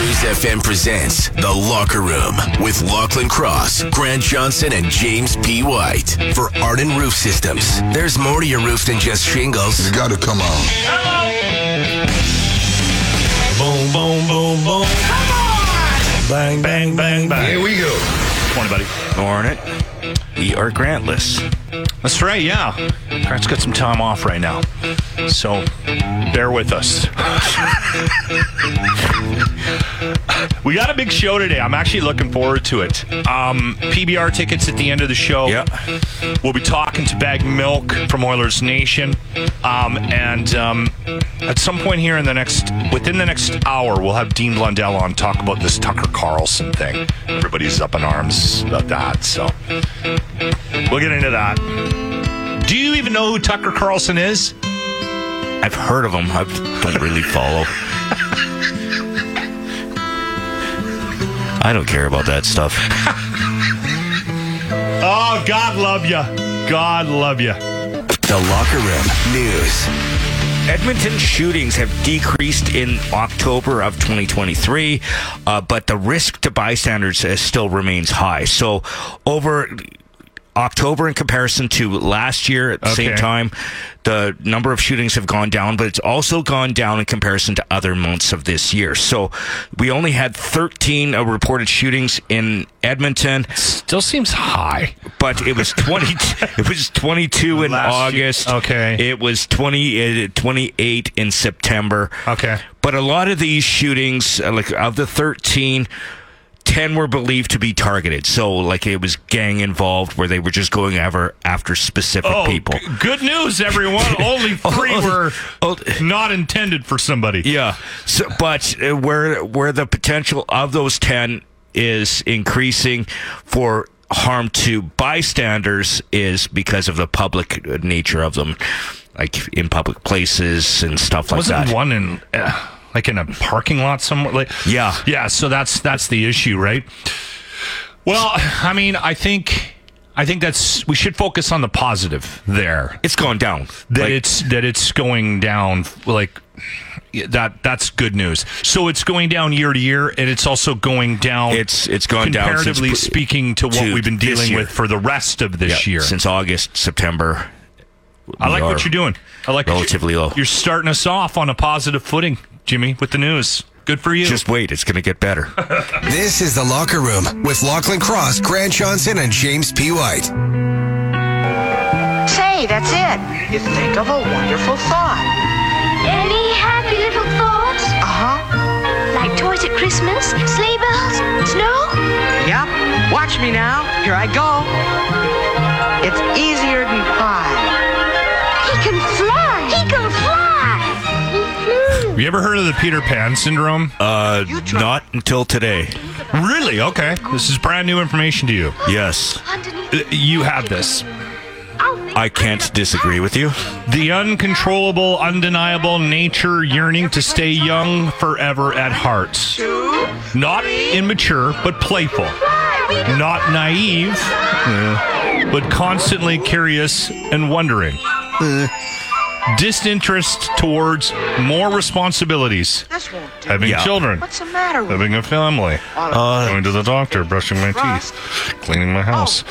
Cruise FM presents The Locker Room with Lachlan Cross, Grant Johnson, and James P. White. For Arden Roof Systems, there's more to your roof than just shingles. You gotta come on. Boom, boom, boom, boom. Come on! Bang, bang, bang, bang. Here we go. Morning, buddy. Morning. We are Grantless. That's right, yeah. Grant's got some time off right now. So bear with us. we got a big show today. I'm actually looking forward to it. Um, PBR tickets at the end of the show. Yeah. We'll be talking to BaggedMilk from Oilers Nation. Um, and um, at some point here in the next, within the next hour, we'll have Dean Blundell on talk about this Tucker Carlson thing. Everybody's up in arms about that. So we'll get into that. Do you even know who Tucker Carlson is? I've heard of him. I don't really follow. I don't care about that stuff. Oh, God love you. God love you. The Locker Room News. Edmonton shootings have decreased in October of 2023, uh, but the risk to bystanders uh, still remains high. So, over October in comparison to last year at the same time, the number of shootings have gone down, but it's also gone down in comparison to other months of this year. So, we only had 13 uh, reported shootings in Edmonton. Still seems high. but it was 20 it was 22 in Last year- August. okay. It was 20 uh, 28 in September. Okay. But a lot of these shootings uh, like of the 13 10 were believed to be targeted. So like it was gang involved where they were just going ever after specific Oh, people. g- good news, everyone. Only three Oh, were oh. not intended for somebody. Yeah. So, but uh, where where the potential of those ten is increasing for harm to bystanders is because of the public nature of them, like in public places and stuff like Wasn't that. one in uh, like in a parking lot somewhere? Like, Yeah. yeah. So that's that's the issue, right? Well, I mean, I think I think that's we should focus on the positive there. It's gone down. That Like, it's that it's going down like that that's good news. So it's going down year to year, and it's also going down. It's- it's gone down comparatively speaking to what to we've been dealing with for the rest of this yeah, year. since August, September. I like what you're doing. I like relatively low. You're starting us off on a positive footing, Jimmy, with the news. Good for you. Just wait, it's going to get better. This is The Locker Room with Lachlan Cross, Grant Johnson, and James P. White. Say, that's it. You think of a wonderful thought. Any happy little thoughts? Uh huh. Like toys at Christmas, sleigh bells, snow? Yep. Watch me now. Here I go. It's easier than pie. You ever heard of the Peter Pan syndrome? Uh, not until today. really? Okay. This is brand new information to you. Yes, Uh, You have this. I can't disagree with you. The uncontrollable, undeniable nature yearning to stay young forever at heart. Not immature, but playful. Not naive, but constantly curious and wondering. Disinterest towards more responsibilities. This won't do. Having Yeah. children. What's the matter with Having a family. going to the doctor, brushing my teeth, cleaning my house.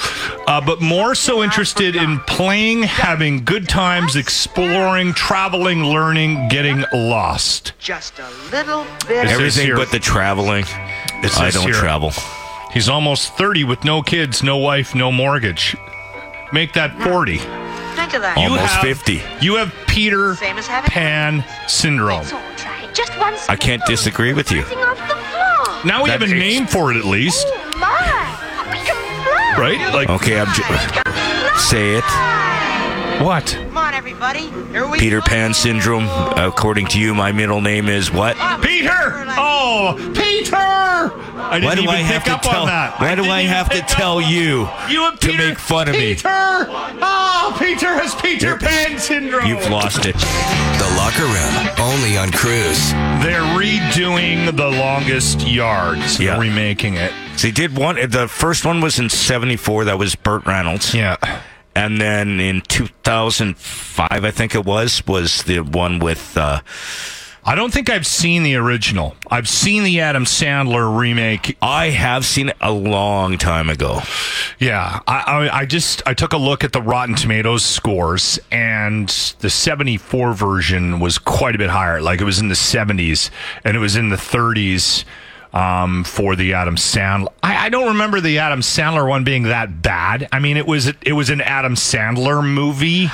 Uh, but more so interested in playing, having good times, exploring, traveling, learning, getting lost. just a little bit? Is- Everything here. but the traveling. It I don't here. travel. He's almost 30 with no kids, no wife, no mortgage. Make that 40. Think of that. You Almost have- 50. You have Peter Same as having- Pan syndrome. it's all right. Just one I can't small disagree with you. rising off the floor. Now we have a That ex- name for it at least, Oh, my! We can fly! right? Like Okay, I'm. Ju- say it. What? Come on, everybody. Here we Peter go. Pan syndrome. According to you, my middle name is what? Oh, Peter! Oh, Peter! I didn't Why do even I have pick to up tell? on that. Why do I have to tell you? You and to make fun of me? Peter! Oh, Peter has Peter You're- Pan syndrome. You've lost it. The Locker Room, only on Cruise. They're redoing The Longest Yards. They're Yeah. remaking it. They did one. The first one was in '74. That was Burt Reynolds. Yeah. And then in 2005, I think it was, was the one with. Uh, I don't think I've seen the original. I've seen the Adam Sandler remake. I have seen it a long time ago. Yeah, I, I, I just I took a look at the Rotten Tomatoes scores, and the '74 version was quite a bit higher. Like it was in the '70s, and it was in the '30s um, for the Adam Sandler. I, I don't remember the Adam Sandler one being that bad. I mean, it was it was an Adam Sandler movie.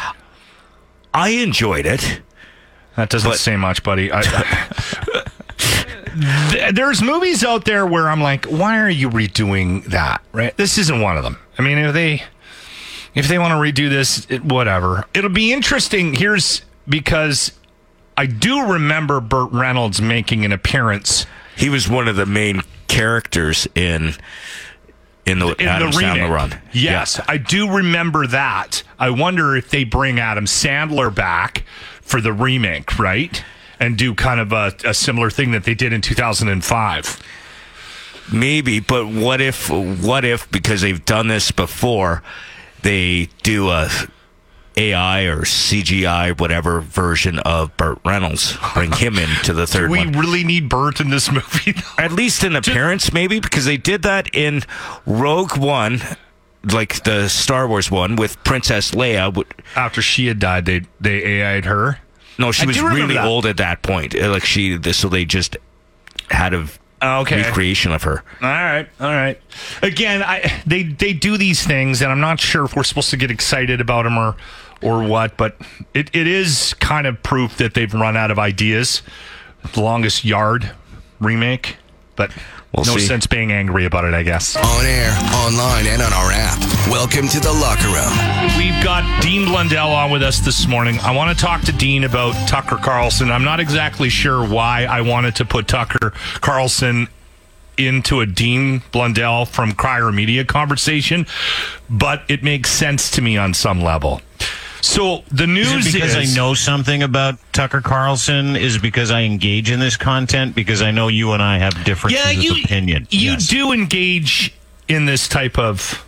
I enjoyed it. That doesn't But- say much, buddy. I, Th- there's movies out there where I'm like, why are you redoing that? Right? This isn't one of them. I mean, if they if they want to redo this, it, whatever. It'll be interesting. Here's because I do remember Burt Reynolds making an appearance He was one of the main characters in in the in Adam the. Sandler run. Yes, I do remember that. I wonder if they bring Adam Sandler back for the remake, right? And do kind of a, a similar thing that they did in 2005. Maybe, but what if? What if because they've done this before, they do a AI or CGI whatever version of Burt Reynolds, bring him into the third Do we one. really need Burt in this movie. though? At least in appearance, maybe because they did that in Rogue One, like the Star Wars one with Princess Leia. After she had died, they they AI'd her. No, she I was really that. old at that point. Uh, Like she, so they just had a Oh, Okay. recreation of her. All right, all right. Again, I they they do these things, and I'm not sure if we're supposed to get excited about them or or what, but it, it is kind of proof that they've run out of ideas. The longest yard remake, but We'll no see. sense being angry about it, I guess. On air, online, and on our app. Welcome to The Locker Room. We've got Dean Blundell on with us this morning. I want to talk to Dean about Tucker Carlson. I'm not exactly sure why I wanted to put Tucker Carlson into a Dean Blundell from Crier Media conversation, but it makes sense to me on some level. So the Is news it because is I know something about Tucker Carlson? Is it because I engage in this content? Because I know you and I have differences yeah, you opinion. you Yes. do engage in this type of.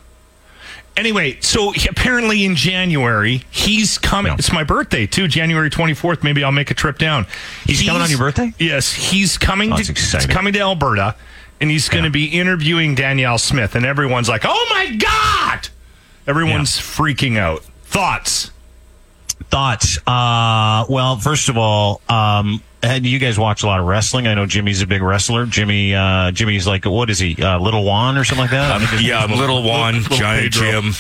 Anyway, so apparently in January he's coming. Yeah. It's my birthday too, January twenty fourth. Maybe I'll make a trip down. He's coming on your birthday? Yes, he's coming. Oh, to. He's coming to Alberta, and he's going to be interviewing Danielle Smith, and everyone's like, "Oh my god!" Everyone's freaking out. Thoughts? Thoughts? Uh, well, first of all, um, and you guys watch a lot of wrestling. I know Jimmy's a big wrestler. Jimmy, uh, Jimmy's like, what is he? Uh, Little Juan or something like that? I think his Yeah, name's Little One, Little Giant Pedro. Jim.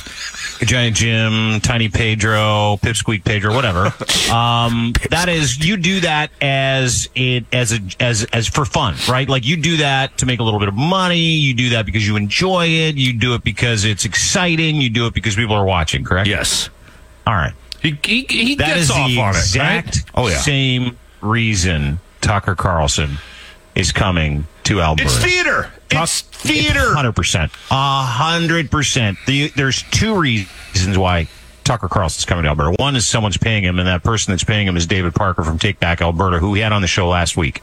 Giant Jim, Tiny Pedro, Pipsqueak Pedro, whatever. Um, that is, you do that as it as a as as for fun, right? Like you do that to make a little bit of money. You do that because you enjoy it. You do it because it's exciting. You do it because people are watching. Correct? Yes. All right. He he, he That gets is off the on it. exact right? Oh, yeah. same reason Tucker Carlson is coming to Alberta. It's theater. It's theater. Hundred percent. A hundred percent. There's two reasons why Tucker Carlson's coming to Alberta. One is someone's paying him, and that person that's paying him is David Parker from Take Back Alberta, who we had on the show last week.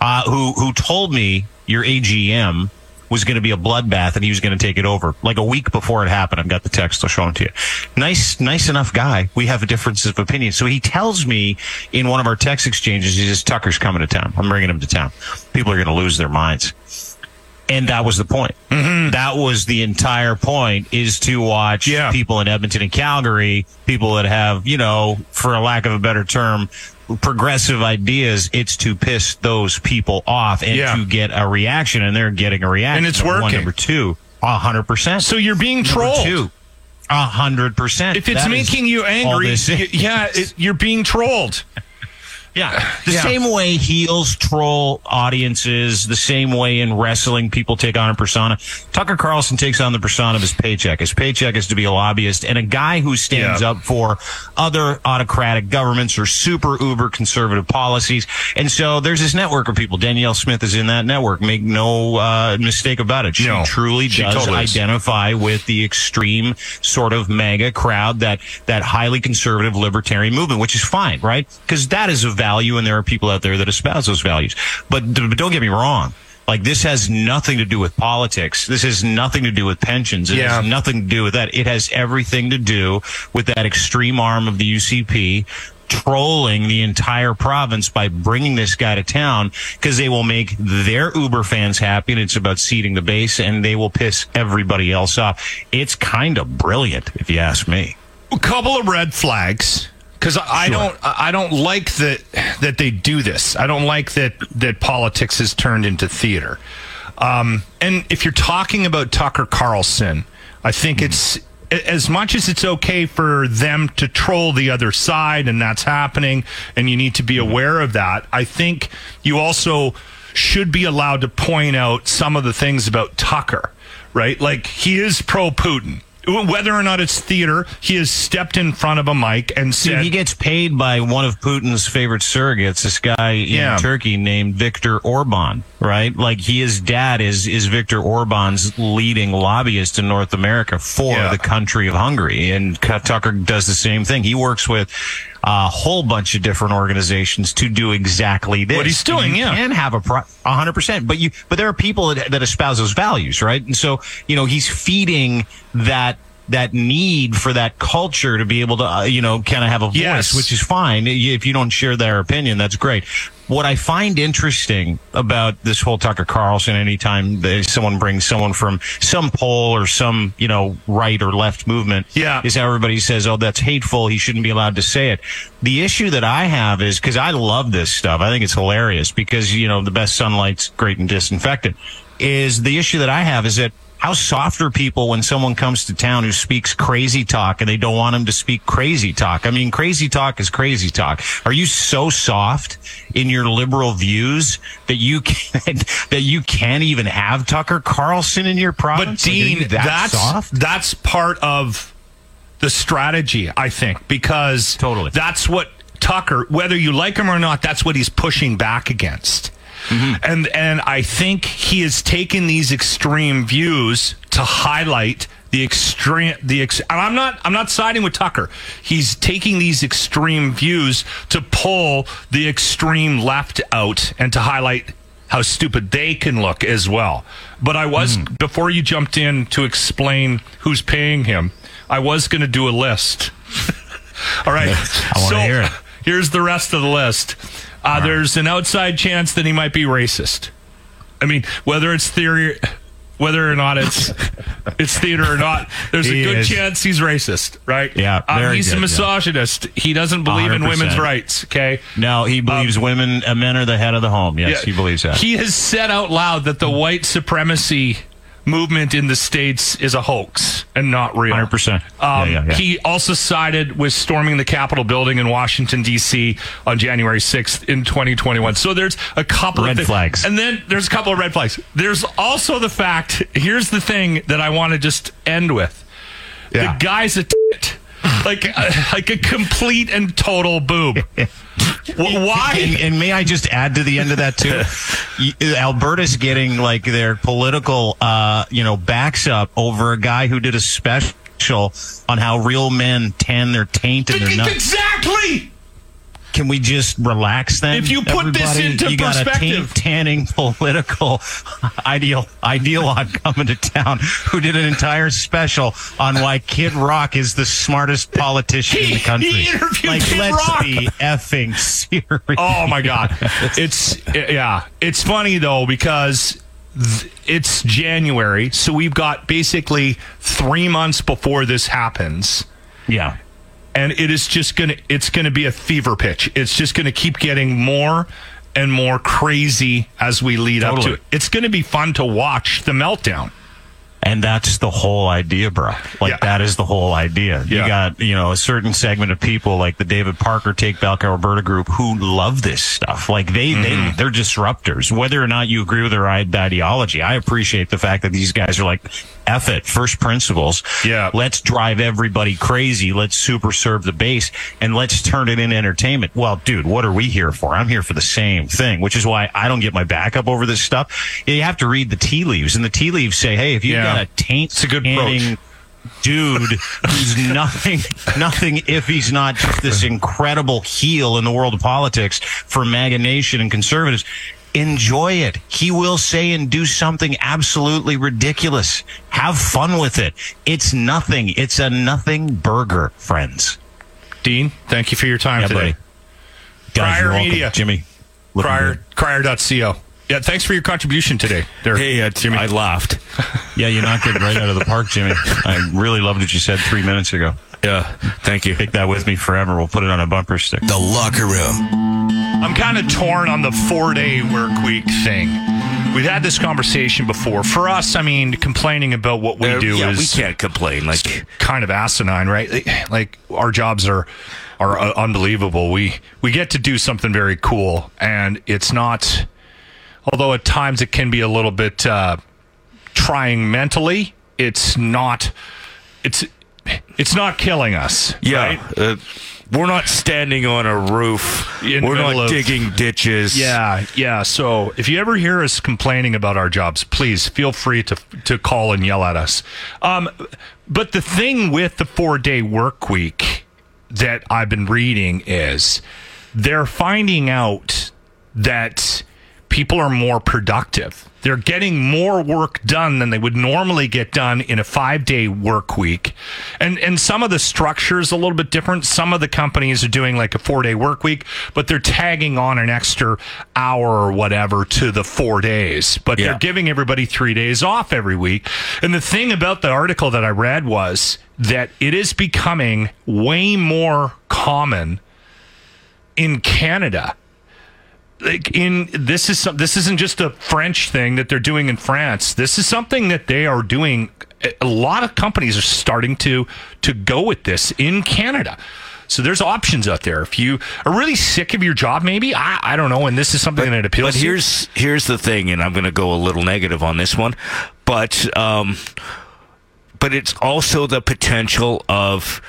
Uh, who who told me your AGM was going to be a bloodbath and he was going to take it over. Like a week before it happened, I've got the text. I'll show him to you. Nice, nice enough guy. We have differences of opinion. So he tells me in one of our text exchanges, he says, Tucker's coming to town. I'm bringing him to town. People are going to lose their minds. And that was the point. Mm-hmm. That was the entire point is to watch Yeah. people in Edmonton and Calgary, people that have, you know, for a lack of a better term, progressive ideas. It's to piss those people off and Yeah. to get a reaction, and they're getting a reaction. And it's Number One, working. number two, a hundred percent. So you're being Number trolled. two, a hundred percent. If it's That making you angry, yeah, it, you're being trolled. Yeah. The Yeah. same way heels troll audiences, the same way in wrestling people take on a persona. Tucker Carlson takes on the persona of his paycheck. His paycheck is to be a lobbyist and a guy who stands Yeah. up for other autocratic governments or super uber conservative policies. And so there's this network of people. Danielle Smith is in that network. Make no uh, mistake about it. She No, truly she does totally is. identify with the extreme sort of MAGA crowd that that highly conservative libertarian movement, which is fine, right? Because that is a value, and there are people out there that espouse those values. But, but don't get me wrong. Like this has nothing to do with politics. This has nothing to do with pensions. It Yeah. has nothing to do with that. It has everything to do with that extreme arm of the UCP trolling the entire province by bringing this guy to town because they will make their Uber fans happy and it's about seeding the base and they will piss everybody else off. It's kind of brilliant if you ask me. a couple of red flags because I Sure. don't I don't like that that they do this. I don't like that that politics has turned into theater. Um, and if you're talking about Tucker Carlson, I think it's as much as it's okay for them to troll the other side, and that's happening, and you need to be aware of that. I think you also should be allowed to point out some of the things about Tucker, right? Like he is pro Putin. Whether or not it's theater, he has stepped in front of a mic and Dude, said, he gets paid by one of Putin's favorite surrogates, this guy in Yeah. Turkey named Viktor Orban, right? Like he, his dad is is Viktor Orban's leading lobbyist in North America for Yeah. the country of Hungary, and Tucker does the same thing. He works with a whole bunch of different organizations to do exactly this. What he's doing, you yeah. can have a a hundred percent, but you but there are people that, that espouse those values, right? And so you know he's feeding that that need for that culture to be able to uh, you know kind of have a voice, Yes. which is fine if you don't share their opinion. That's great. What I find interesting about this whole Tucker Carlson, anytime that someone brings someone from some poll or some, you know, right or left movement, Yeah. is how everybody says, oh, that's hateful. He shouldn't be allowed to say it. The issue that I have is because I love this stuff. I think it's hilarious because, you know, the best sunlight's great and disinfectant. Is the issue that I have is that how soft are people when someone comes to town who speaks crazy talk and they don't want him to speak crazy talk? I mean, crazy talk is crazy talk. Are you so soft in your liberal views that you can that you can't even have Tucker Carlson in your But province? Like, Dean, that that's soft? that's part of the strategy, I think, because Totally. that's what Tucker, whether you like him or not, that's what he's pushing back against. Mm-hmm. And and I think he has taken these extreme views to highlight the extreme the ex, and I'm not I'm not siding with Tucker. He's taking these extreme views to pull the extreme left out and to highlight how stupid they can look as well. But I was Hmm. before you jumped in to explain who's paying him. I was going to do a list. All right. I wanna so hear it. here's the rest of the list. Uh, There's an outside chance that he might be racist. I mean, whether it's theory, whether or not it's it's theater or not, there's He a good is. chance he's racist, right? Yeah, Um, very he's a good, yeah. misogynist. He doesn't believe in 100%. women's rights. Okay. No, he believes women, uh, men are the head of the home. Yes, he believes that. He has said out loud that the white supremacy movement in the states is a hoax and not real. 100%. Um, Yeah, yeah, yeah. He also sided with storming the Capitol building in Washington D.C. on January 6th in 2021. So there's a couple Red of thi- flags. and then there's a couple of red flags. There's also the fact. Here's the thing that I want to just end with. The guy's a tit. like like a complete and total boob. Wh- Why? And, and may I just add to the end of that too? Alberta's getting like their political, uh, you know, backs up over a guy who did a special on how real men tan their taint and their nuts. Exactly. Can we just relax then? If you put this into you perspective. tanning political ideal ideologue coming to town who did an entire special on why Kid Rock is the smartest politician in the country. he interviewed like, Kid let's Rock. be effing serious. Oh my god. It's yeah. It's funny though because it's January, so we've got basically 3 months before this happens. Yeah. And it is just going to it's to be a fever pitch. It's just going to keep getting more and more crazy as we lead up to it. It's going to be fun to watch the meltdown. And that's the whole idea, bro. Like Yeah. that is the whole idea. Yeah. You got, you know, a certain segment of people like the David Parker Take Back Alberta group who love this stuff. Like they, Mm-hmm. they, they're disruptors. Whether or not you agree with their ideology, I appreciate the fact that these guys are like, F it, first principles. Yeah. Let's drive everybody crazy. Let's super serve the base and let's turn it into entertainment. Well, dude, what are we here for? I'm here for the same thing, which is why I don't get my back up over this stuff. You have to read the tea leaves and the tea leaves say, Hey, if you Yeah. got a taint It's a good standing dude who's nothing, nothing if he's not just this incredible heel in the world of politics for MAGA Nation and conservatives. Enjoy it. He will say and do something absolutely ridiculous. Have fun with it. It's nothing. It's a nothing burger, friends. Dean, thank you for your time Yeah, today. buddy. Guys, Crier you're. Media. Jimmy. Crier, crier.co. Yeah, thanks for your contribution today. There, Hey, uh, Jimmy. I laughed. Yeah, you knocked it right out of the park, Jimmy. I really loved what you said three minutes ago. Yeah, thank you. Take that with me forever. We'll put it on a bumper stick. The Locker Room. I'm kind of torn on the four day work week thing. We've had this conversation before. For us, I mean, complaining about what we Uh, do yeah, is we can't complain. Like, kind of asinine, right? Like our jobs are are uh, unbelievable. We we get to do something very cool, and it's not. Although at times it can be a little bit uh, trying mentally, it's not. It's it's not killing us. yeah, right? uh, we're not standing on a roof. In we're not of- digging ditches. Yeah, yeah. So if you ever hear us complaining about our jobs, please feel free to to call and yell at us. Um, but the thing with the four day work week that I've been reading is they're finding out that people are more productive. They're getting more work done than they would normally get done in a five day work week. And and some of the structure is a little bit different. Some of the companies are doing like a four day work week, but they're tagging on an extra hour or whatever to the four days. But Yeah. they're giving everybody three days off every week. And the thing about the article that I read was that it is becoming way more common in Canada like in this is some, this isn't just a French thing that they're doing in France. This is something that they are doing. A lot of companies are starting to to go with this in Canada. So there's options out there. If you are really sick of your job, maybe I, I don't know, and this is something that appeals. But to you. here's here's the thing, and I'm going to go a little negative on this one, but um, but it's also the potential of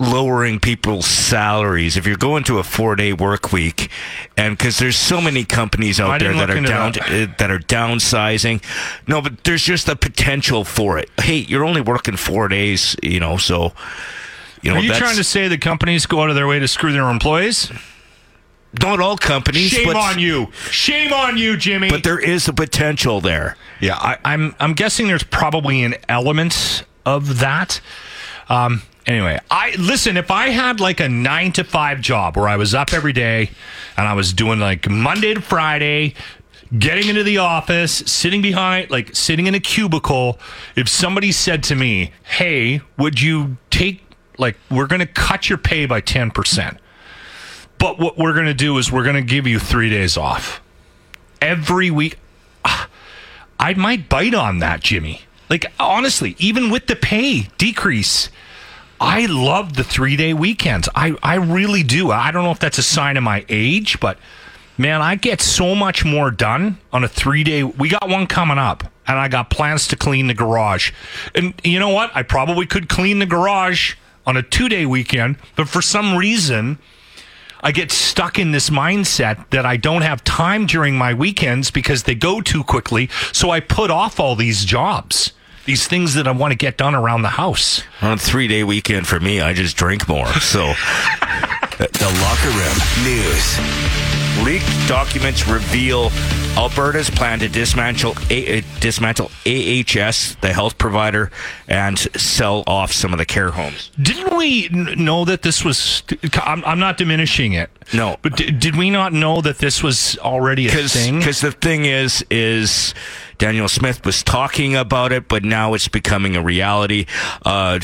lowering people's salaries if you're going to a four day work week and because there's so many companies I out there that are down that. uh, that are downsizing no but there's just a potential for it hey you're only working four days you know so you know are you trying to say that companies go out of their way to screw their employees? not all companies Shame but, on you! Shame on you, Jimmy. but there is a potential there Yeah, I, I'm I'm guessing there's probably an element of that. Um, anyway, I listen. If I had like a nine to five job where I was up every day and I was doing like Monday to Friday, getting into the office, sitting behind, like sitting in a cubicle, if somebody said to me, "Hey, would you take like we're going to cut your pay by ten percent?" But what we're going to do is we're going to give you three days off every week. I might bite on that, Jimmy. Like honestly, even with the pay decrease, I love the three day weekends. I, I really do. I don't know if that's a sign of my age, but man, I get so much more done on a three day. We got one coming up, and I got plans to clean the garage. And you know what? I probably could clean the garage on a two day weekend, but for some reason, I get stuck in this mindset that I don't have time during my weekends because they go too quickly. So I put off all these jobs, these things that I want to get done around the house. on a three day weekend for me i just drink more so The Locker Room News. Leaked documents reveal Alberta's plan to dismantle A- uh, dismantle AHS, the health provider, and sell off some of the care homes. Didn't we n- know that this was? I'm, I'm not diminishing it. No. but d- did we not know that this was already a thing? Because the thing is, is Danielle Smith was talking about it, but now it's becoming a reality. Uh,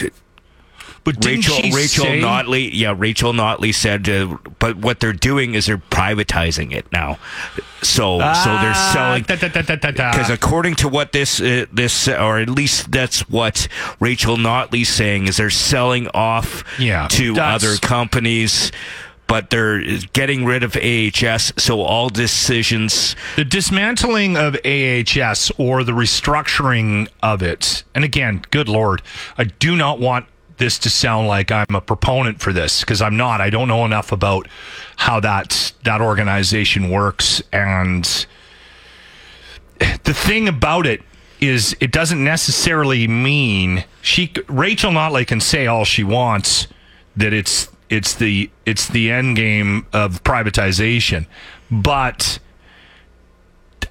But Rachel Rachel say- Notley, yeah, Rachel Notley said, uh, but what they're doing is they're privatizing it now. So so they're Ah, selling because according to what this uh, this or at least that's what Rachel Notley's saying is they're selling off Yeah, to other companies. But they're getting rid of AHS, so all decisions the dismantling of AHS or the restructuring of it, and again, good lord, I do not want this to sound like I'm a proponent for this because I'm not. I don't know enough about how that that organization works, and the thing about it is, it doesn't necessarily mean she Rachel Notley can say all she wants that it's it's the it's the end game of privatization, but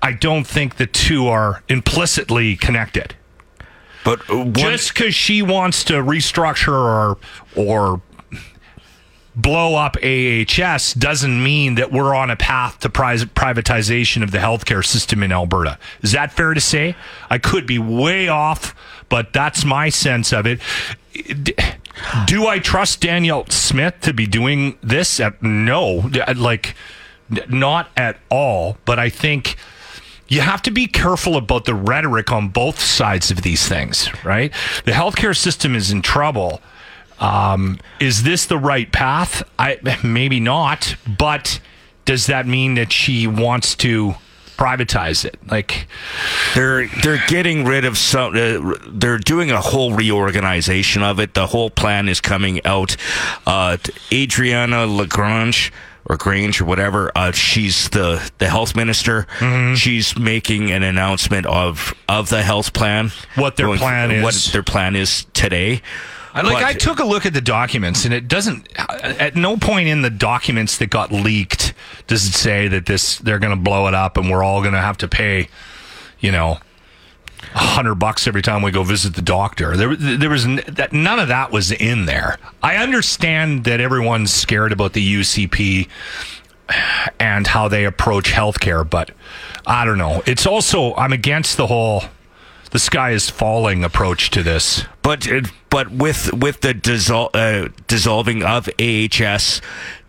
I don't think the two are implicitly connected. But uh, one, Just because she wants to restructure or or blow up AHS doesn't mean that we're on a path to pri- privatization of the healthcare system in Alberta. Is that fair to say? I could be way off, but that's my sense of it. Do I trust Danielle Smith to be doing this? Uh, No, like not at all. But I think you have to be careful about the rhetoric on both sides of these things, right? The healthcare system is in trouble. Um, is this the right path? I maybe not, but does that mean that she wants to privatize it? Like, they're they're getting rid of some. Uh, they're doing a whole reorganization of it. The whole plan is coming out. Uh, Adriana Lagrange or Grange or whatever. Uh, she's the the health minister. Mm-hmm. She's making an announcement of of the health plan. What their Going- plan What is. their plan is today. I- like But- I took a look at the documents, and it doesn't. At no point in the documents that got leaked does it say that this they're going to blow it up, and we're all going to have to pay, you know, a hundred bucks every time we go visit the doctor. There, there was n- that. None of that was in there. I understand that everyone's scared about the UCP and how they approach healthcare, but I don't know. It's also I'm against the whole. The sky is falling approach to this. But but with with the dissol- uh, dissolving of AHS,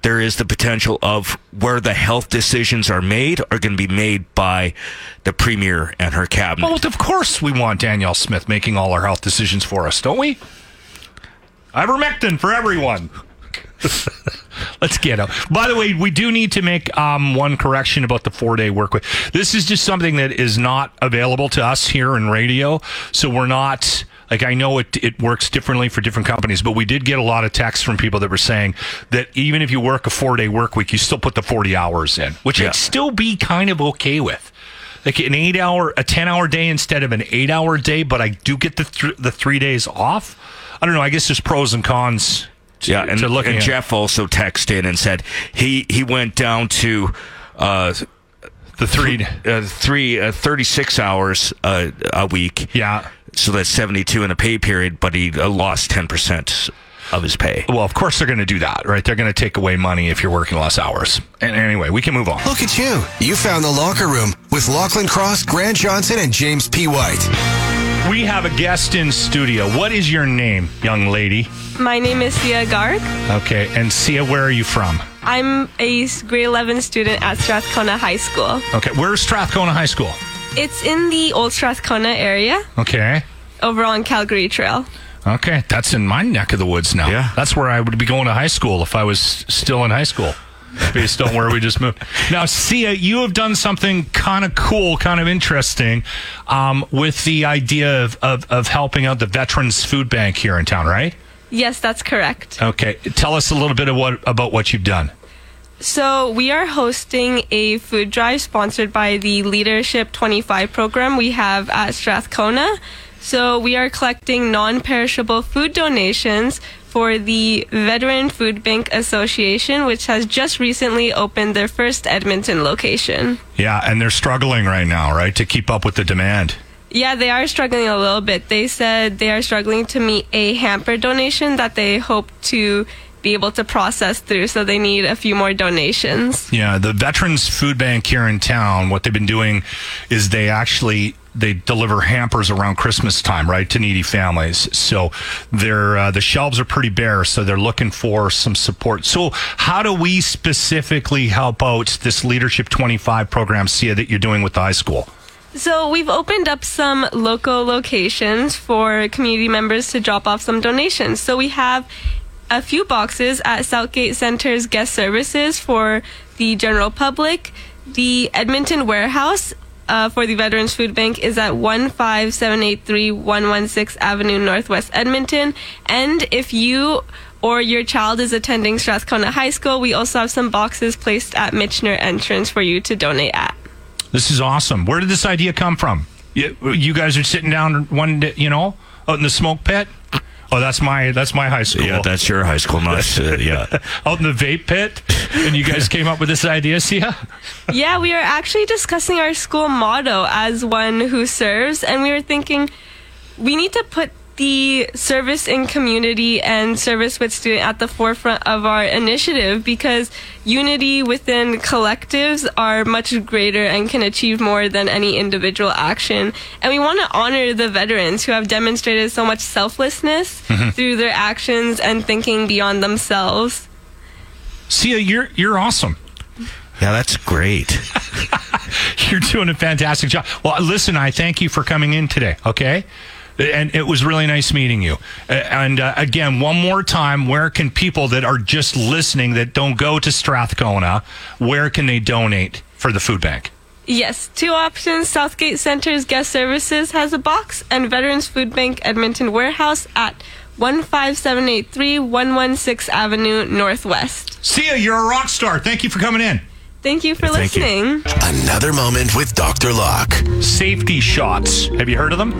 there is the potential of where the health decisions are made are going to be made by the premier and her cabinet. Well, of course we want Danielle Smith making all our health decisions for us, don't we? Ivermectin for everyone. Let's get out. By the way, we do need to make um, one correction about the four day work week. This is just something that is not available to us here in radio. So we're not like I know it it works differently for different companies, but we did get a lot of texts from people that were saying that even if you work a four day work week, you still put the forty hours in, which Yeah. I'd still be kind of okay with. Like an eight hour, a ten hour day instead of an eight hour day, but I do get the th- the three days off. I don't know. I guess there's pros and cons. To, yeah, and, to looking and at. Jeff also texted in and said he he went down to. Uh, the three. uh, three uh, 36 hours uh, a week. Yeah. So that's 72 in a pay period, but he uh, lost 10% of his pay. Well, of course they're going to do that, right? They're going to take away money if you're working less hours. And anyway, we can move on. Look at you. You found the locker room with Lachlan Cross, Grant Johnson, and James P. White. We have a guest in studio. What is your name, young lady? My name is Sia Garg. Okay, and Sia, where are you from? I'm a grade 11 student at Strathcona High School. Okay, where's Strathcona High School? It's in the old Strathcona area Okay. over on Calgary Trail. Okay, that's in my neck of the woods now. Yeah. That's where I would be going to high school if I was still in high school, based on where we just moved. Now, Sia, you have done something kind of cool, kind of interesting um, with the idea of, of, of helping out the Veterans Food Bank here in town, right? Yes, that's correct. Okay, tell us a little bit of what, about what you've done. So, we are hosting a food drive sponsored by the Leadership 25 program we have at Strathcona. So, we are collecting non perishable food donations for the Veteran Food Bank Association, which has just recently opened their first Edmonton location. Yeah, and they're struggling right now, right, to keep up with the demand. Yeah, they are struggling a little bit. They said they are struggling to meet a hamper donation that they hope to be able to process through. So they need a few more donations. Yeah, the Veterans Food Bank here in town, what they've been doing is they actually they deliver hampers around Christmas time, right, to needy families. So they're uh, the shelves are pretty bare, so they're looking for some support. So how do we specifically help out this Leadership 25 program, Sia, that you're doing with the high school? So we've opened up some local locations for community members to drop off some donations. So we have a few boxes at Southgate Center's guest services for the general public. The Edmonton warehouse uh, for the Veterans Food Bank is at 15783 116 Avenue Northwest Edmonton. And if you or your child is attending Strathcona High School, we also have some boxes placed at Mitchner entrance for you to donate at. This is awesome. Where did this idea come from? You, you guys are sitting down one, day, you know, out in the smoke pit. Oh, that's my that's my high school. Yeah, that's your high school, not uh, yeah. out in the vape pit, and you guys came up with this idea, Sia? Yeah, we are actually discussing our school motto as one who serves, and we were thinking we need to put the service in community and service with student at the forefront of our initiative because unity within collectives are much greater and can achieve more than any individual action. And we want to honor the veterans who have demonstrated so much selflessness mm-hmm. through their actions and thinking beyond themselves. Sia, you're you're awesome. Yeah, that's great. You're doing a fantastic job. Well, listen, I thank you for coming in today. Okay. And it was really nice meeting you. And uh, again, one more time, where can people that are just listening that don't go to Strathcona, where can they donate for the food bank? Yes, two options. Southgate Center's Guest Services has a box, and Veterans Food Bank Edmonton Warehouse at 15783 116 Avenue Northwest. See Sia, you're a rock star. Thank you for coming in. Thank you for Thank you. listening. Another moment with Dr. Loc. Safety shots. Have you heard of them?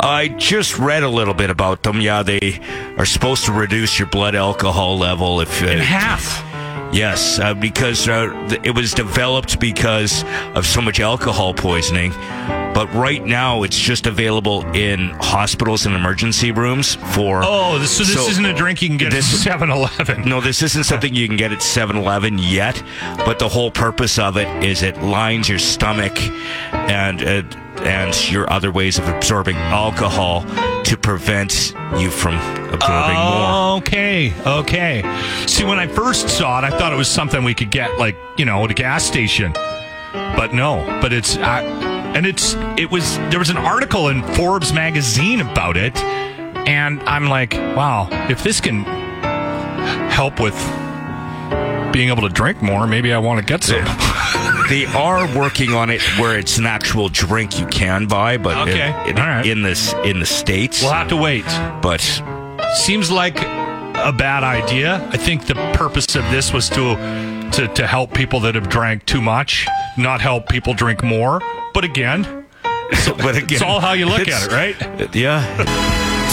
I just read a little bit about them. Yeah, they are supposed to reduce your blood alcohol level if uh, In half. Yes, uh, because uh, it was developed because of so much alcohol poisoning. But right now, it's just available in hospitals and emergency rooms for. Oh, so this So- isn't a drink you can get This- at 7 Eleven. No, this isn't something you can get at 7 Eleven yet, but the whole purpose of it is it lines your stomach and, uh, and your other ways of absorbing alcohol to prevent you from absorbing more. Okay, okay. See, when I first saw it, I thought it was something we could get, like you know, at a gas station. But no, but it's uh, and it's it was there was an article in Forbes magazine about it, and I'm like, wow, if this can help with being able to drink more, maybe I want to get some. They are working on it where it's an actual drink you can buy, but Okay, in, in, right. in this in the states. We'll have to wait. but seems like a bad idea. I think the purpose of this was to to to help people that have drank too much, not help people drink more. But again, but again, it's all how you look at it, right? Yeah,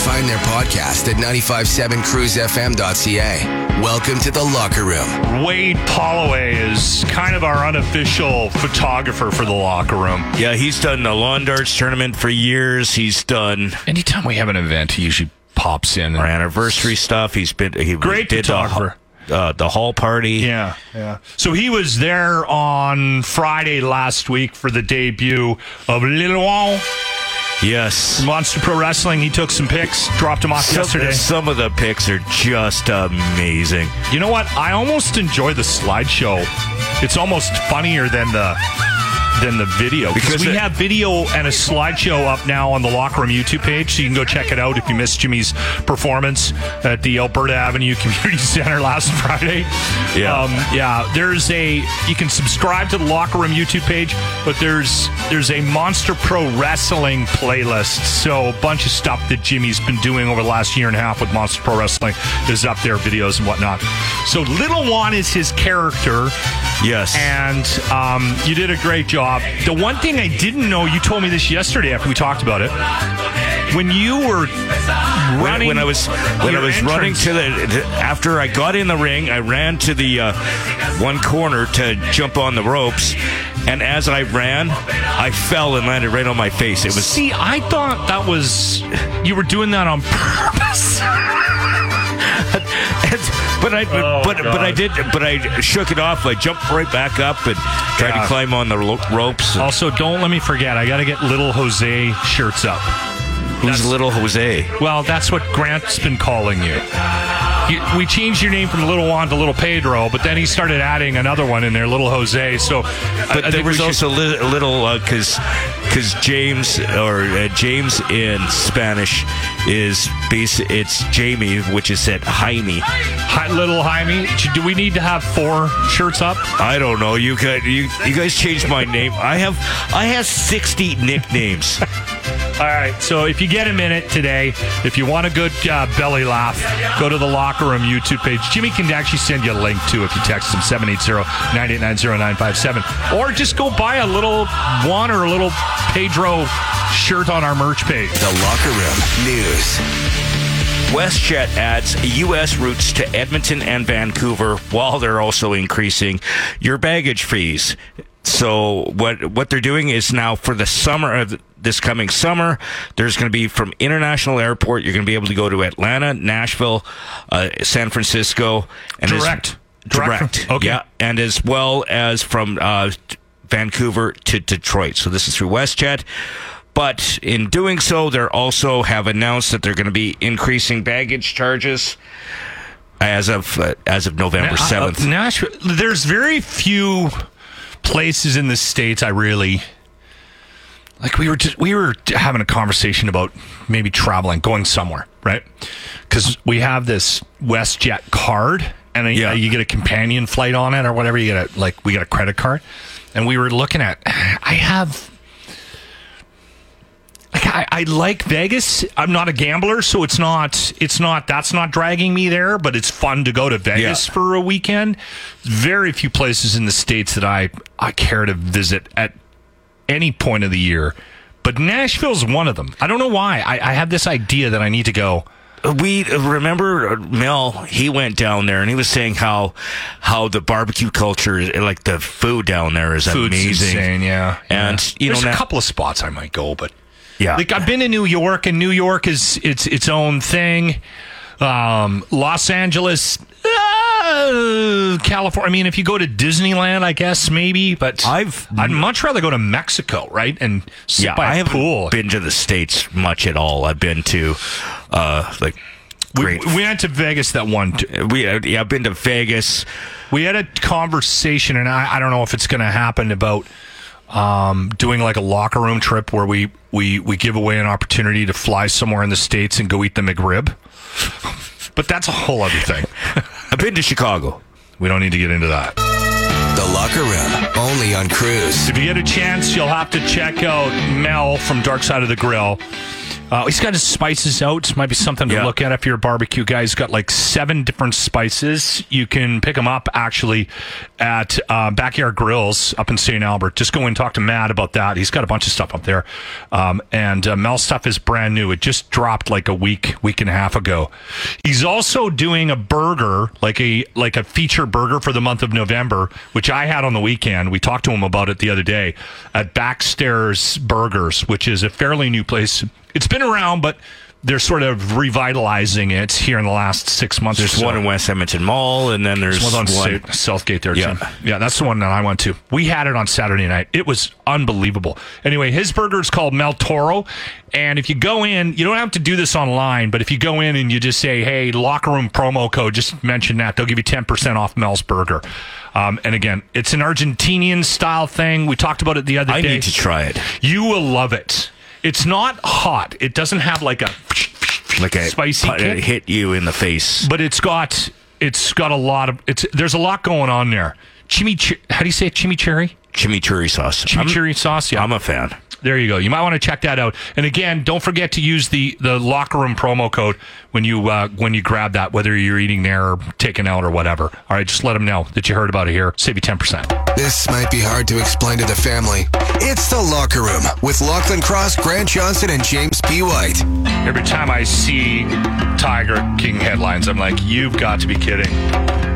Find their podcast at 957cruisefm.ca. Welcome to the locker room. Wade Holloway is kind of our unofficial photographer for the locker room. yeah. He's done the lawn darts tournament for years. He's done Anytime we have an event, he usually pops in. our anniversary stuff. He's been he Great did the, photographer. Uh, the hall party. Yeah, yeah. So he was there on Friday last week for the debut of Little Juan. Yes. Monster Pro Wrestling. He took some pics, dropped them off Some, yesterday. some of the pics are just amazing. You know what? I almost enjoy the slideshow. It's almost funnier than the than the video because we it- have video and a slideshow up now on the Locker Room YouTube page, so you can go check it out if you missed Jimmy's performance at the Alberta Avenue Community Center last Friday. Yeah. um, yeah. There's a you can subscribe to the Locker Room YouTube page, but there's there's a Monster Pro Wrestling playlist. So a bunch of stuff that Jimmy's been doing over the last year and a half with Monster Pro Wrestling is up there, videos and whatnot. So Little Juan is his character Yes. and um, you did a great job. The one thing I didn't know, you told me this yesterday after we talked about it. When you were when, running, when I was when I was running to the, the after I got in the ring, I ran to the uh, one corner to jump on the ropes, and as I ran, I fell and landed right on my face. It was See, I thought that was you were doing that on purpose. and But I, Oh, but but I did, but I shook it off. I jumped right back up and tried Yeah. to climb on the lo- ropes. Also, don't let me forget. I got to get little Jose shirts up. Who's little Jose? Well, that's what Grant's been calling you. You. We changed your name from Little Juan to Little Pedro, but then he started adding another one in there, Little Jose. So, I- I But there was should- also li- a little because because James or uh, James in Spanish is base. It's Jamie, which is said Jaime. Hi, little Jaime. Do we need to have four shirts up? I don't know. You guys, you, you guys changed my name. I have I have sixty nicknames. All right. So if you get a minute today, if you want a good uh, belly laugh, go to the Locker Room YouTube page. Jimmy can actually send you a link too if you text him 780-989-0957. Or just go buy a little Juan or a little Pedro shirt on our merch page. The Locker Room News. WestJet adds U.S. routes to Edmonton and Vancouver, while they're also increasing your baggage fees. So what what they're doing is now for the summer of this coming summer, there's going to be from International Airport. You're going to be able to go to Atlanta, Nashville, uh, San Francisco, and as- Direct. direct, Direct. Okay. yeah, and as well as from uh, Vancouver to Detroit. So this is through WestJet. But in doing so, they also have announced that they're going to be increasing baggage charges as of uh, as of November Uh, seventh. Nashville. There's very few places in the states I really like. We were just, we were having a conversation about maybe traveling, going somewhere, right? Because we have this WestJet card, and then, Yeah. Uh, you get a companion flight on it or whatever. You get a like we got a credit card, and we were looking at. I have. Like I, I like Vegas. I'm not a gambler, so it's not it's not that's not dragging me there, but it's fun to go to Vegas Yeah. for a weekend. Very few places in the states that I I care to visit at any point of the year. But Nashville's one of them. I don't know why. I, I have this idea that I need to go. we remember Mel. He went down there and he was saying how how the barbecue culture, is- like the food down there, is Food's amazing. insane, yeah. And, Yeah. you know, there's now- a couple of spots I might go, but Yeah, Like I've been to New York, and New York is it's its own thing. Um, Los Angeles, uh, California. I mean, if you go to Disneyland, I guess maybe, but I've- I'd much rather go to Mexico, right, and sit yeah. by I a haven't pool. been to the states much at all. I've been to uh like we, we went to Vegas that one. t- We uh, yeah, I've been to Vegas. We had a conversation, and I, I don't know if it's going to happen about um, doing like a locker room trip where we, we, we give away an opportunity to fly somewhere in the States and go eat the McRib. But that's a whole other thing. I've been to Chicago. We don't need to get into that. The Locker Room, only on Cruise. If you get a chance, you'll have to check out Mel from Dark Side of the Grill. Uh, he's got his spices out. Might be something to Yeah. look at if you're a barbecue guy. He's got like seven different spices. You can pick them up actually at uh, Backyard Grills up in St. Albert. Just go and talk to Matt about that. He's got a bunch of stuff up there. Um, and uh, Mel's stuff is brand new. It just dropped like a week, week and a half ago. He's also doing a burger, like a like a feature burger for the month of November, which I had on the weekend. We talked to him about it the other day at Backstairs Burgers, which is a fairly new place. It's been around, but they're sort of revitalizing it here in the last six months. There's or so. one in West Edmonton Mall, and then there's There's one on one. Southgate there Yeah. too. Yeah, that's the one that I went to. We had it on Saturday night. It was unbelievable. Anyway, his burger is called Mel Toro, and if you go in, you don't have to do this online, but if you go in and you just say, "Hey, locker room promo code," just mention that, they'll give you ten percent off Mel's burger. Um, and again, it's an Argentinian style thing. We talked about it the other I day. I need to try it. You will love it. It's not hot. It doesn't have like a Like a Spicy pu- kick? hit you in the face. but it's got it's got a lot of it's there's a lot going on there. Chimichurri, how do you say it? Chimichurri? Chimichurri sauce. I'm- Chimichurri sauce. Yeah, I'm a fan. there you go. You might want to check that out. And again, don't forget to use the the locker room promo code when you uh, when you grab that, whether you're eating there or taking out or whatever. All right, just let them know that you heard about it here. Save you ten percent. This might be hard to explain to the family. It's The Locker Room with Lachlan Cross, Grant Johnson, and James P. White. Every time I see Tiger King headlines, I'm like, you've got to be kidding.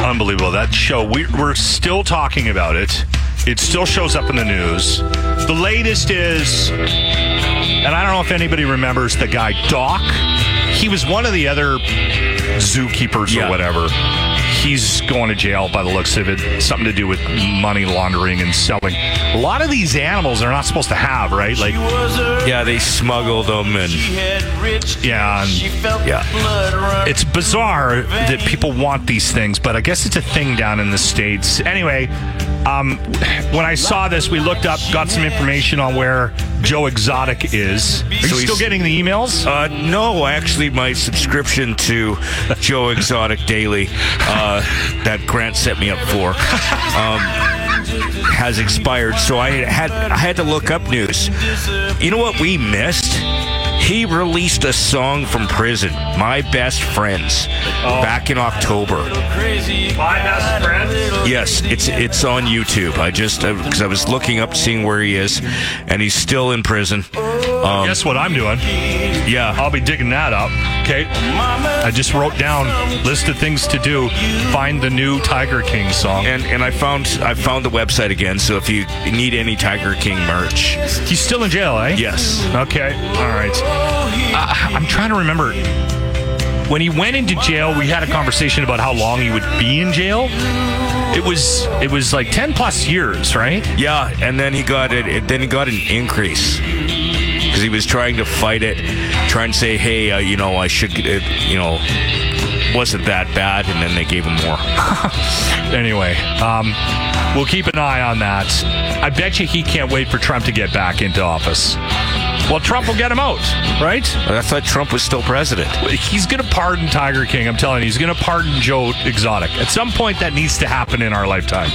Unbelievable. That show, we, we're still talking about it. It still shows up in the news. The latest is, and I don't know if anybody remembers the guy Doc. He was one of the other zookeepers Yeah. or whatever. He's going to jail by the looks of it. Something to do with money laundering and selling. A lot of these animals are not supposed to have, right? Like, Yeah, they smuggled them and yeah, and yeah. it's bizarre that people want these things, but I guess it's a thing down in the states. Anyway, um, when I saw this, we looked up, got some information on where Joe Exotic is. Are you So still getting the emails? Uh, no, actually, my subscription to Joe Exotic Daily uh, that Grant set me up for um, has expired. So I had I had to look up news. You know what we missed? He released a song from prison, "My Best Friends," back in October. My best friend. Yes, it's it's on YouTube. I just because I was looking up, seeing where he is, and he's still in prison. Um, Guess what I'm doing? yeah, I'll be digging that up. Okay. I just wrote down list of things to do. Find the new Tiger King song. and and I found I found the website again. So if you need any Tiger King merch, He's still in jail, eh? yes, Okay. All right. Uh, I'm trying to remember. When he went into jail, we had a conversation about how long he would be in jail. It was it was like 10 plus years, right? yeah, and then he got it- Then he got an increase because he was trying to fight it, trying to say, hey, uh, you know, I should, uh, you know, wasn't that bad, and then they gave him more. Anyway, um, we'll keep an eye on that. I bet you he can't wait for Trump to get back into office. Well, Trump will get him out, right? I thought Trump was still president. He's going to pardon Tiger King. I'm telling you, he's going to pardon Joe Exotic. At some point, that needs to happen in our lifetime.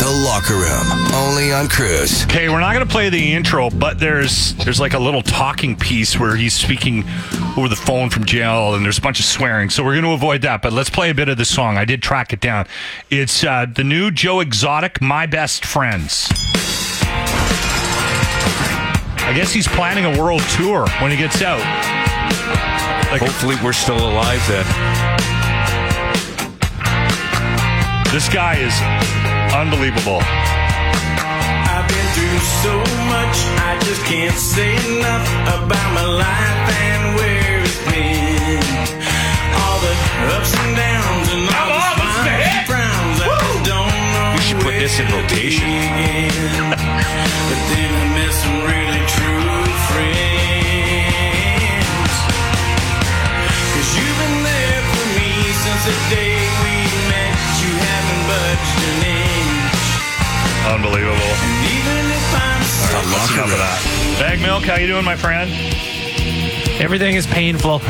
The Locker Room, only on Cruise. Okay, we're not going to play the intro, but there's there's like a little talking piece where he's speaking over the phone from jail, and there's a bunch of swearing. So we're going to avoid that. But let's play a bit of the song. I did track it down. It's uh, the new Joe Exotic, "My Best Friends." I guess he's planning a world tour when he gets out. Like Hopefully, we're still alive then. this guy is unbelievable. I've been through so much, I just can't say enough about my life and where it's been. All the ups and downs and all the smiles and frowns. I just don't know We should put this in rotation. but then I met some really true friends. Cause you've been there for me since the day we met. You haven't budged an inch. Unbelievable. Even if I'm so On top of that, BaggedMilk, how you doing, my friend? Everything is painful.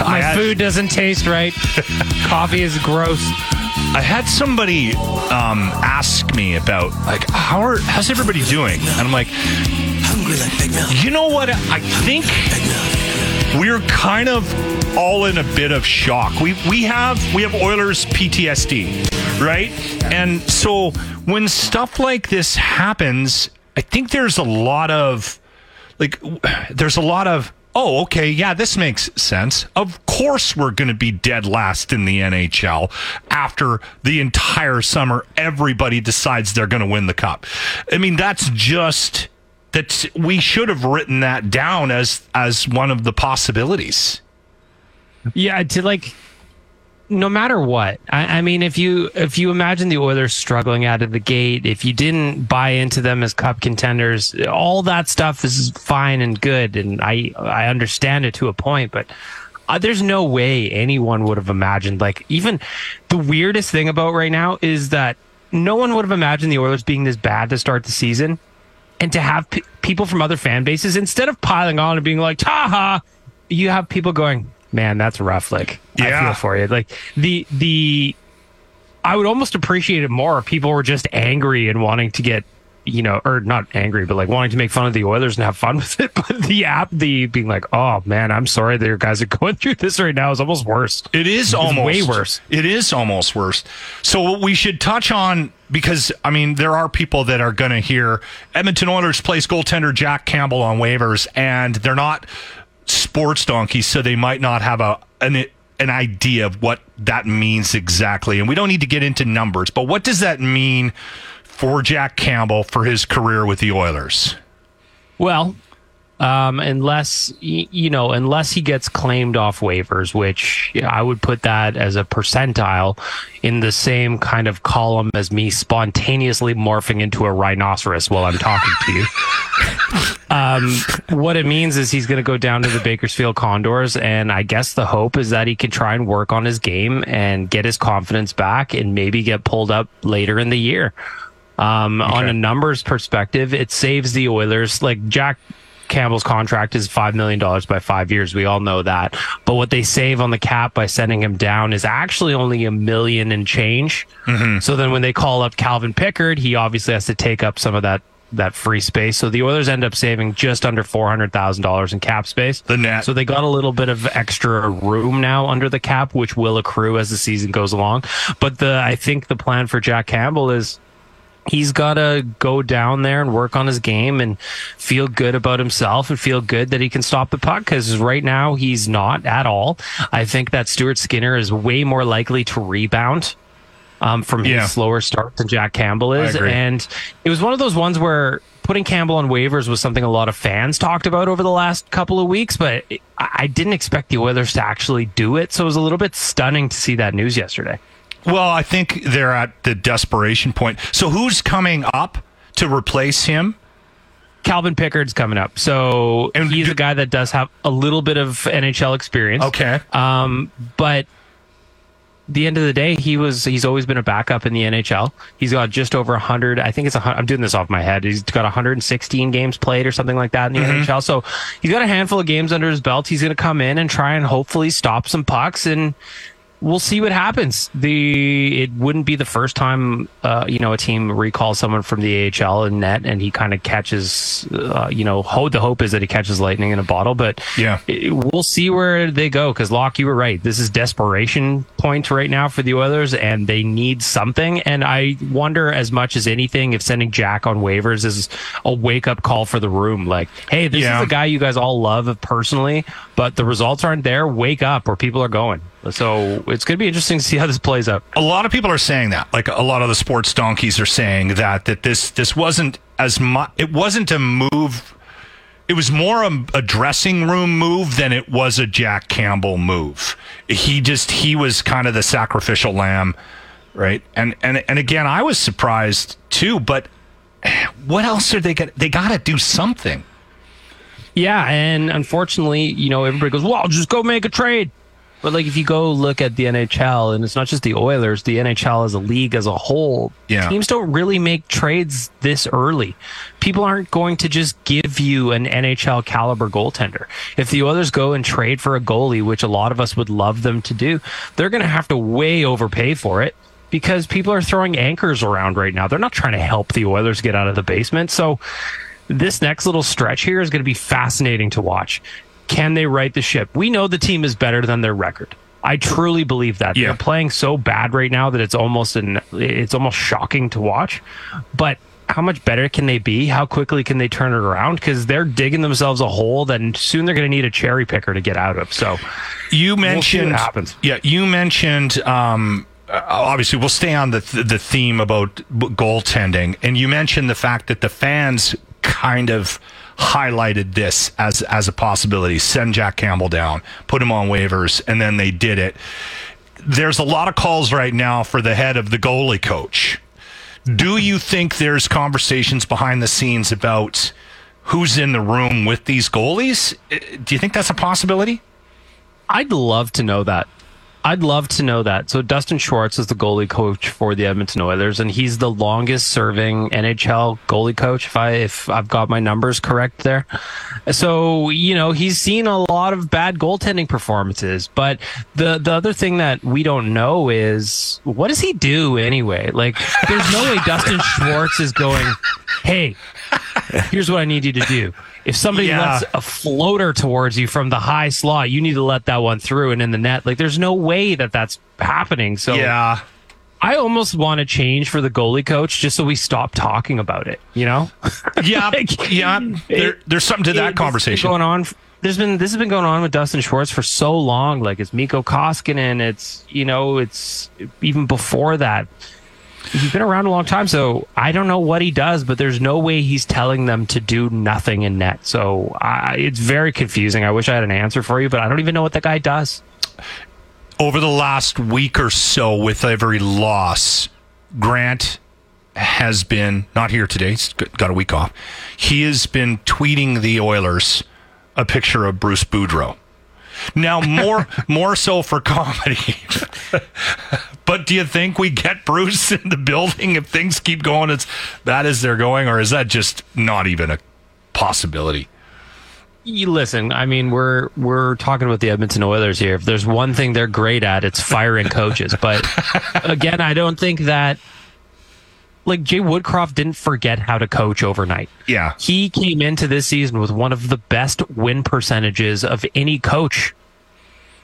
My had- food doesn't taste right. Coffee is gross. I had somebody um, ask me about like how are how's everybody doing, and I'm like, you know what? I think we're kind of all in a bit of shock. We we have we have Oilers PTSD, right? And so when stuff like this happens, I think there's a lot of like there's a lot of oh okay yeah this makes sense. Of course we're going to be dead last in the nhl after the entire summer everybody decides they're going to win the cup. I mean that's just that we should have written that down as as one of the possibilities. Yeah, to like no matter what. I, I mean if you if you imagine the Oilers struggling out of the gate, if you didn't buy into them as cup contenders, all that stuff is fine and good and I I understand it to a point, but uh, there's no way anyone would have imagined like even the weirdest thing about right now is that no one would have imagined the Oilers being this bad to start the season and to have p- people from other fan bases instead of piling on and being like ha you have people going man that's rough. Like i feel for you. Like the the i would almost appreciate it more if people were just angry and wanting to get you know or not angry but like wanting to make fun of the oilers and have fun with it. But the app the being like oh man i'm sorry that your guys are going through this right now is almost worse. It is It's almost way worse. It is almost worse. So we should touch on because I mean there are people that are going to hear Edmonton Oilers place goaltender Jack Campbell on waivers, and they're not sports donkeys, so they might not have a an an idea of what that means exactly. And we don't need to get into numbers, but what does that mean for Jack Campbell for his career with the Oilers? Well, um, unless you know, unless he gets claimed off waivers, which yeah, I would put that as a percentile in the same kind of column as me spontaneously morphing into a rhinoceros while I'm talking to you. Um, what it means is he's going to go down to the Bakersfield Condors, and I guess the hope is that he can try and work on his game and get his confidence back, and maybe get pulled up later in the year. Um, On a numbers perspective, it saves the Oilers. Like Jack Campbell's contract is $5 million by five years. We all know that. But what they save on the cap by sending him down is actually only a million and change. Mm-hmm. So then when they call up Calvin Pickard, he obviously has to take up some of that. That free space, so the Oilers end up saving just under four hundred thousand dollars in cap space. The net. So they got a little bit of extra room now under the cap, which will accrue as the season goes along. But the I think the plan for Jack Campbell is he's got to go down there and work on his game and feel good about himself and feel good that he can stop the puck because right now he's not at all. I think that Stuart Skinner is way more likely to rebound um, from his Yeah. slower start than Jack Campbell is. And it was one of those ones where putting Campbell on waivers was something a lot of fans talked about over the last couple of weeks, but I I didn't expect the Oilers to actually do it. So it was a little bit stunning to see that news yesterday. Well, I think they're at the desperation point. So who's coming up to replace him? Calvin Pickard's coming up. So And he's do- a guy that does have a little bit of NHL experience. Okay. Um, but the end of the day, he was he's always been a backup in the NHL. He's got just over 100. I think it's a, hun- I'm doing this off my head. He's got 116 games played or something like that in the NHL. So he's got a handful of games under his belt. He's going to come in and try and hopefully stop some pucks and we'll see what happens. The it wouldn't be the first time uh, you know a team recalls someone from the AHL and net and he kind of catches uh, you know ho- the hope is that he catches lightning in a bottle, but Yeah. it- we'll see where they go because Loc, you were right. This is desperation point right now for the Oilers, and they need something. And I wonder as much as anything if sending Jack on waivers is a wake up call for the room. Like, hey, this Yeah. is a guy you guys all love personally, but the results aren't there. Wake up, or people are going. So it's going to be interesting to see how this plays out. A lot of people are saying that. Like a lot of the sports donkeys are saying that that this this wasn't as much. It wasn't a move. It was more a, a dressing room move than it was a Jack Campbell move. He just he was kind of the sacrificial lamb, right? And and and again, I was surprised too. But what else are they got? They got to do something. Yeah, and unfortunately, you know, everybody goes, "Well, just go make a trade." But like, if you go look at the NHL, and it's not just the Oilers, the NHL as a league as a whole, Yeah. teams don't really make trades this early. People aren't going to just give you an NHL caliber goaltender. If the Oilers go and trade for a goalie, which a lot of us would love them to do, they're going to have to way overpay for it because people are throwing anchors around right now. They're not trying to help the Oilers get out of the basement. So this next little stretch here is going to be fascinating to watch. Can they right the ship? We know the team is better than their record. I truly believe that. Yeah. They're playing so bad right now that it's almost an it's almost shocking to watch. But how much better can they be? How quickly can they turn it around? Because they're digging themselves a hole that soon they're going to need a cherry picker to get out of. So You mentioned happens. Yeah, you mentioned. Um, uh, obviously, we'll stay on the the theme about b- goaltending, and you mentioned the fact that the fans kind of highlighted this as as a possibility. Send Jack Campbell down, put him on waivers, and then they did it. There's a lot of calls right now for the head of the goalie coach. Do you think there's conversations behind the scenes about who's in the room with these goalies? Do you think that's a possibility? I'd love to know that. I'd love to know that. So Dustin Schwartz is the goalie coach for the Edmonton Oilers, and he's the longest serving NHL goalie coach. If I if I've got my numbers correct there, so you know he's seen a lot of bad goaltending performances. But the the other thing that we don't know is what does he do anyway? Like, there's no way Dustin Schwartz is going, hey, here's what I need you to do. If somebody Yeah. lets a floater towards you from the high slot, you need to let that one through and in the net. Like, there's no way that that's happening. So, yeah. I almost want to change for the goalie coach just so we stop talking about it. You know? Yeah, Like, yeah. There, there's something to that conversation. going on. There's been this has been going on with Dustin Schwartz for so long. Like it's Mikko Koskinen. It's you know it's even before that. He's been around a long time, so I don't know what he does, but there's no way he's telling them to do nothing in net. So I, it's very confusing. I wish I had an answer for you, but I don't even know what the guy does. over the last week or so with every loss, Grant has been not here today. He's got a week off. He has been tweeting the Oilers a picture of Bruce Boudreau. Now more more so for comedy. but do you think we get Bruce in the building if things keep going as bad as they're going, or is that just not even a possibility? You listen, I mean, we're we're talking about the Edmonton Oilers here. If there's one thing they're great at, it's firing coaches. But again, I don't think that like Jay Woodcroft didn't forget how to coach overnight. Yeah. He came into this season with one of the best win percentages of any coach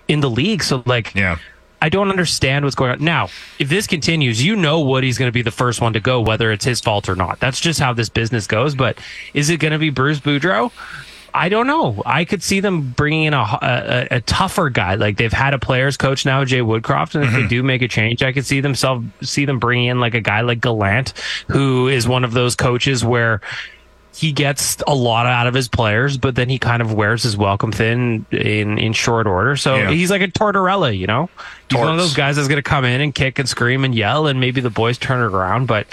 in the league. So like Yeah. I don't understand what's going on. Now, if this continues, you know Woody's going to be the first one to go, whether it's his fault or not. That's just how this business goes. But is it going to be Bruce Boudreau? I don't know. I could see them bringing in a, a, a tougher guy. Like they've had a players coach now, Jay Woodcroft, and if they mm-hmm. do make a change, I could see themselves see them bringing in like a guy like Gallant, who is one of those coaches where he gets a lot out of his players, but then he kind of wears his welcome thin in, in short order. So Yeah. he's like a Tortorella, you know? He's one of those guys that's going to come in and kick and scream and yell, and maybe the boys turn it around. But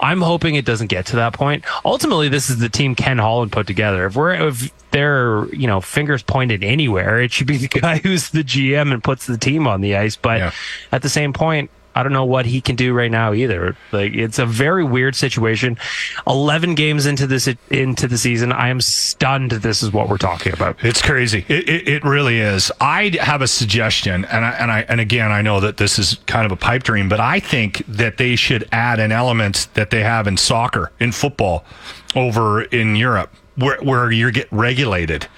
I'm hoping it doesn't get to that point. Ultimately, this is the team Ken Holland put together. If we're if they're you know fingers pointed anywhere, it should be the guy who's the GM and puts the team on the ice. But Yeah. at the same point. I don't know what he can do right now either. Like it's a very weird situation. Eleven games into this into the season, I am stunned. This is what we're talking about. It's crazy. It, it, it really is. I have a suggestion, and I, and I and again, I know that this is kind of a pipe dream, but I think that they should add an element that they have in soccer, in football, over in Europe, where where you get regulated,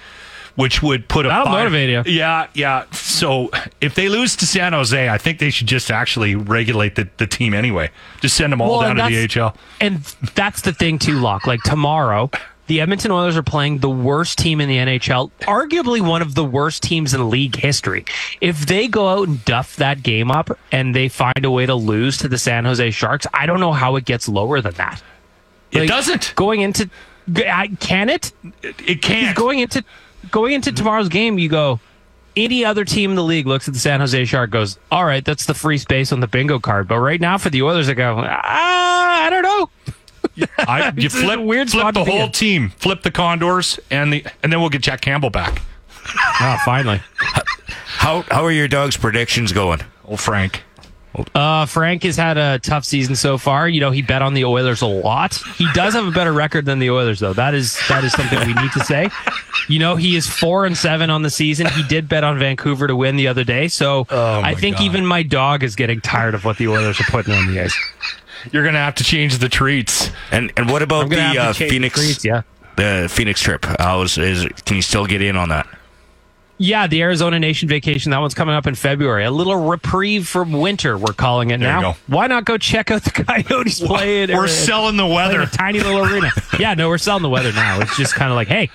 which would put a That'll fire- motivate you. Yeah, yeah. So if they lose to San Jose, I think they should just actually regulate the, the team anyway. Just send them all Well, down to the that's- AHL. And that's the thing too, Loc. Like tomorrow, the Edmonton Oilers are playing the worst team in the NHL, arguably one of the worst teams in league history. If they go out and duff that game up and they find a way to lose to the San Jose Sharks, I don't know how it gets lower than that. It doesn't. Going into I- can it? It, it can't. Going into going into tomorrow's game, you go. Any other team in the league looks at the San Jose Shark, goes, "All right, that's the free space on the bingo card." But right now, for the Oilers, I go, "Ah, I don't know." I, you flip, weird flip the whole in. team, flip the Condors, and the and then we'll get Jack Campbell back. Ah, finally. How how are your dog's predictions going? Oh, Frank. Uh, Frank has had a tough season so far. You know, he bet on the Oilers a lot. He does have a better record than the Oilers, though. That is that is something we need to say. You know, he is four and seven on the season. He did bet on Vancouver to win the other day. So Oh, I think God. even my dog is getting tired of what the Oilers are putting on the ice. You're gonna have to change the treats. And and what about the uh, to change Phoenix? treats, yeah. The Phoenix trip. How's is? Can you still get in on that? Yeah, the Arizona Nation vacation. That one's coming up in February. A little reprieve from winter, we're calling it There now. Why not go check out the Coyotes play it? We're or- selling the weather. a tiny little arena. Yeah, no, we're selling the weather now. It's just kind of like, hey,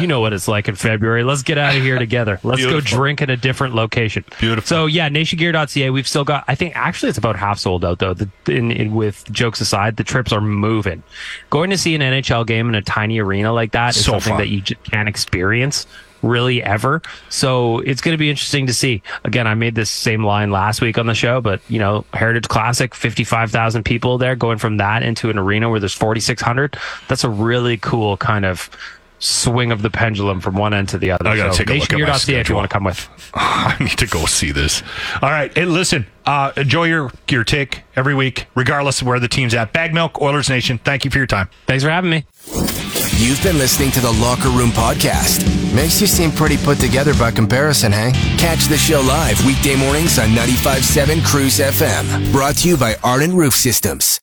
you know what it's like in February. Let's get out of here together. Let's Beautiful. go drink at a different location. Beautiful. So yeah, nationgear.ca. We've still got. I think actually it's about half sold out though. The, in, in, with jokes aside, the trips are moving. Going to see an NHL game in a tiny arena like that is So something fun. that you just can't experience really ever. So it's going to be interesting to see. Again, I made this same line last week on the show, but you know, Heritage Classic, 55,000 people there going from that into an arena where there's 4,600. That's a really cool kind of swing of the pendulum from one end to the other. I gotta so take a look at my nationgear.ca if you want to come with. I need to go see this. All right. Hey, listen, uh, enjoy your, your take every week, regardless of where the team's at. BaggedMilk, Oilers Nation, thank you for your time. Thanks for having me. You've been listening to the Locker Room Podcast. Makes you seem pretty put together by comparison, hey? Catch the show live weekday mornings on 95.7 Cruise FM. Brought to you by Arden Roof Systems.